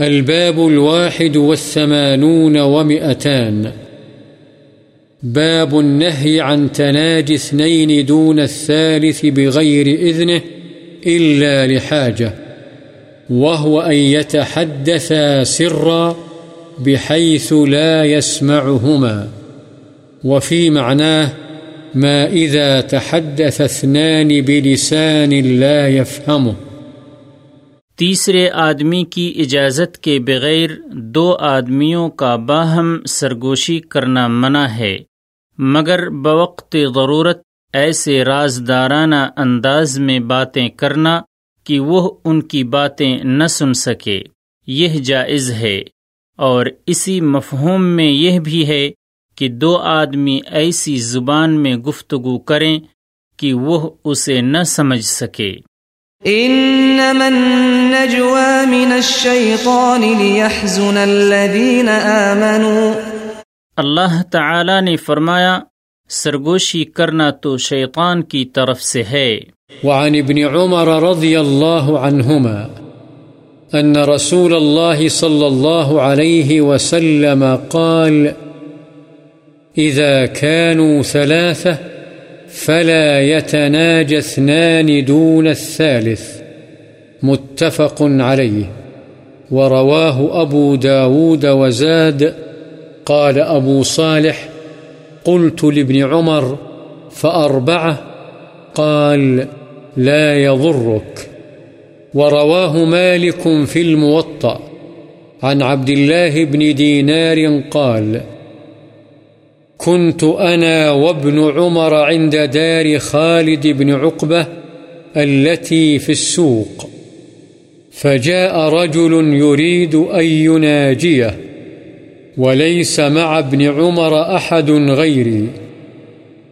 الباب الواحد والثمانون ومئتان. باب النهي عن تناجي اثنين دون الثالث بغير إذنه إلا لحاجة، وهو أن يتحدثا سرا بحيث لا يسمعهما، وفي معناه ما إذا تحدث اثنان بلسان لا يفهمه. تیسرے آدمی کی اجازت کے بغیر دو آدمیوں کا باہم سرگوشی کرنا منع ہے، مگر بوقت ضرورت ایسے رازدارانہ انداز میں باتیں کرنا کہ وہ ان کی باتیں نہ سن سکے۔ یہ جائز ہے۔ اور اسی مفہوم میں یہ بھی ہے کہ دو آدمی ایسی زبان میں گفتگو کریں کہ وہ اسے نہ سمجھ سکے۔ انما النجوى من الشيطان ليحزن الذين آمنوا. اللہ تعالی نے فرمایا سرگوشی کرنا تو شیطان کی طرف سے ہے۔ وعن ابن عمر رضي الله عنهما أن رسول الله صلى الله عليه وسلم قال إذا كانوا ثلاثة فلا يتناجى اثنان دون الثالث، متفق عليه. ورواه أبو داود وزاد، قال أبو صالح قلت لابن عمر فأربعة، قال لا يضرك. ورواه مالك في الموطأ. عن عبد الله بن دينار قال كنت أنا وابن عمر عند دار خالد بن عقبة التي في السوق. فجاء رجل يريد أن يناجيه، وليس مع ابن عمر أحد غيري.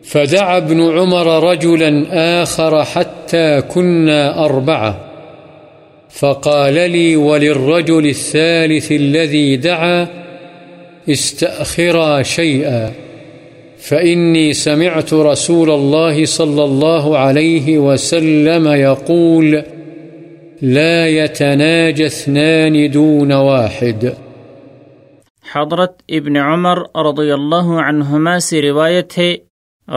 فدعا ابن عمر رجلا آخر حتى كنا أربعة. فقال لي وللرجل الثالث الذي دعا استأخرا شيئا. فإني سمعت رسول الله صلى الله عليه وسلم يقول، لا يتناجى اثنان دون واحد. حضرت ابن عمر رضی اللہ عنہما سے روایت ہے،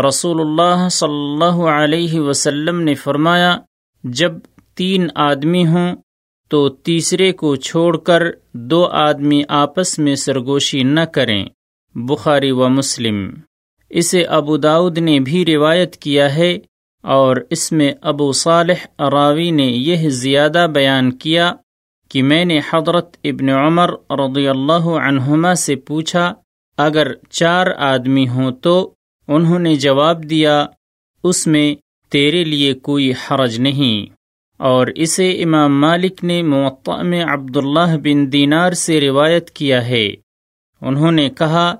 رسول اللہ صلی اللہ علیہ وسلم نے فرمایا، جب تین آدمی ہوں تو تیسرے کو چھوڑ کر دو آدمی آپس میں سرگوشی نہ کریں، بخاری و مسلم۔ اسے ابو داود نے بھی روایت کیا ہے اور اس میں ابو صالح راوی نے یہ زیادہ بیان کیا کہ میں نے حضرت ابن عمر رضی اللہ عنہما سے پوچھا، اگر چار آدمی ہوں تو؟ انہوں نے جواب دیا، اس میں تیرے لیے کوئی حرج نہیں۔ اور اسے امام مالک نے معطع میں عبداللہ بن دینار سے روایت کیا ہے۔ انہوں نے کہا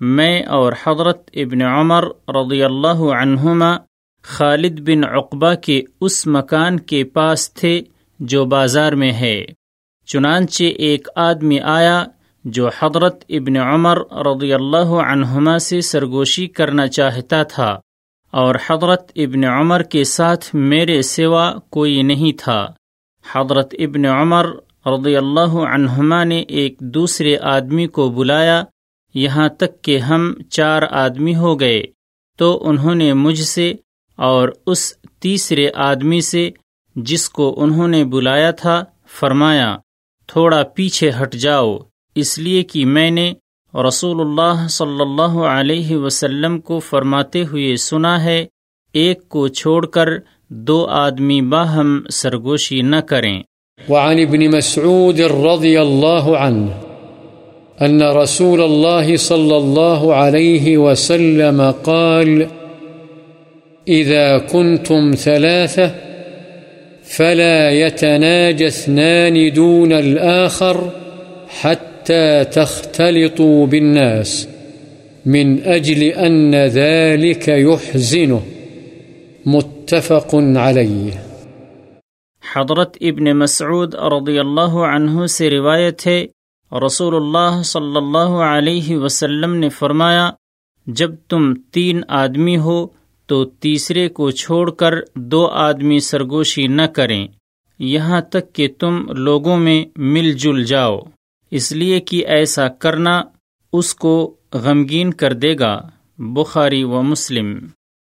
میں اور حضرت ابن عمر رضی اللہ عنہما خالد بن عقبہ کے اس مکان کے پاس تھے جو بازار میں ہے۔ چنانچہ ایک آدمی آیا جو حضرت ابن عمر رضی اللہ عنہما سے سرگوشی کرنا چاہتا تھا اور حضرت ابن عمر کے ساتھ میرے سوا کوئی نہیں تھا۔ حضرت ابن عمر رضی اللہ عنہما نے ایک دوسرے آدمی کو بلایا یہاں تک کہ ہم چار آدمی ہو گئے تو انہوں نے مجھ سے اور اس تیسرے آدمی سے جس کو انہوں نے بلایا تھا فرمایا، تھوڑا پیچھے ہٹ جاؤ، اس لیے کہ میں نے رسول اللہ صلی اللہ علیہ وسلم کو فرماتے ہوئے سنا ہے، ایک کو چھوڑ کر دو آدمی باہم سرگوشی نہ کریں۔ وعن ابن مسعود رضی اللہ عنہ۔ أن رسول الله صلى الله عليه وسلم قال، إذا كنتم ثلاثة فلا يتناجى اثنان دون الآخر حتى تختلطوا بالناس، من أجل أن ذلك يحزنه. متفق عليه. حضرت ابن مسعود رضی اللہ عنہ سے روایت ہے رسول اللہ صلی اللہ علیہ وسلم نے فرمایا، جب تم تین آدمی ہو تو تیسرے کو چھوڑ کر دو آدمی سرگوشی نہ کریں۔ یہاں تک کہ تم لوگوں میں مل جل جاؤ۔ اس لیے کہ ایسا کرنا اس کو غمگین کر دے گا۔ بخاری و مسلم۔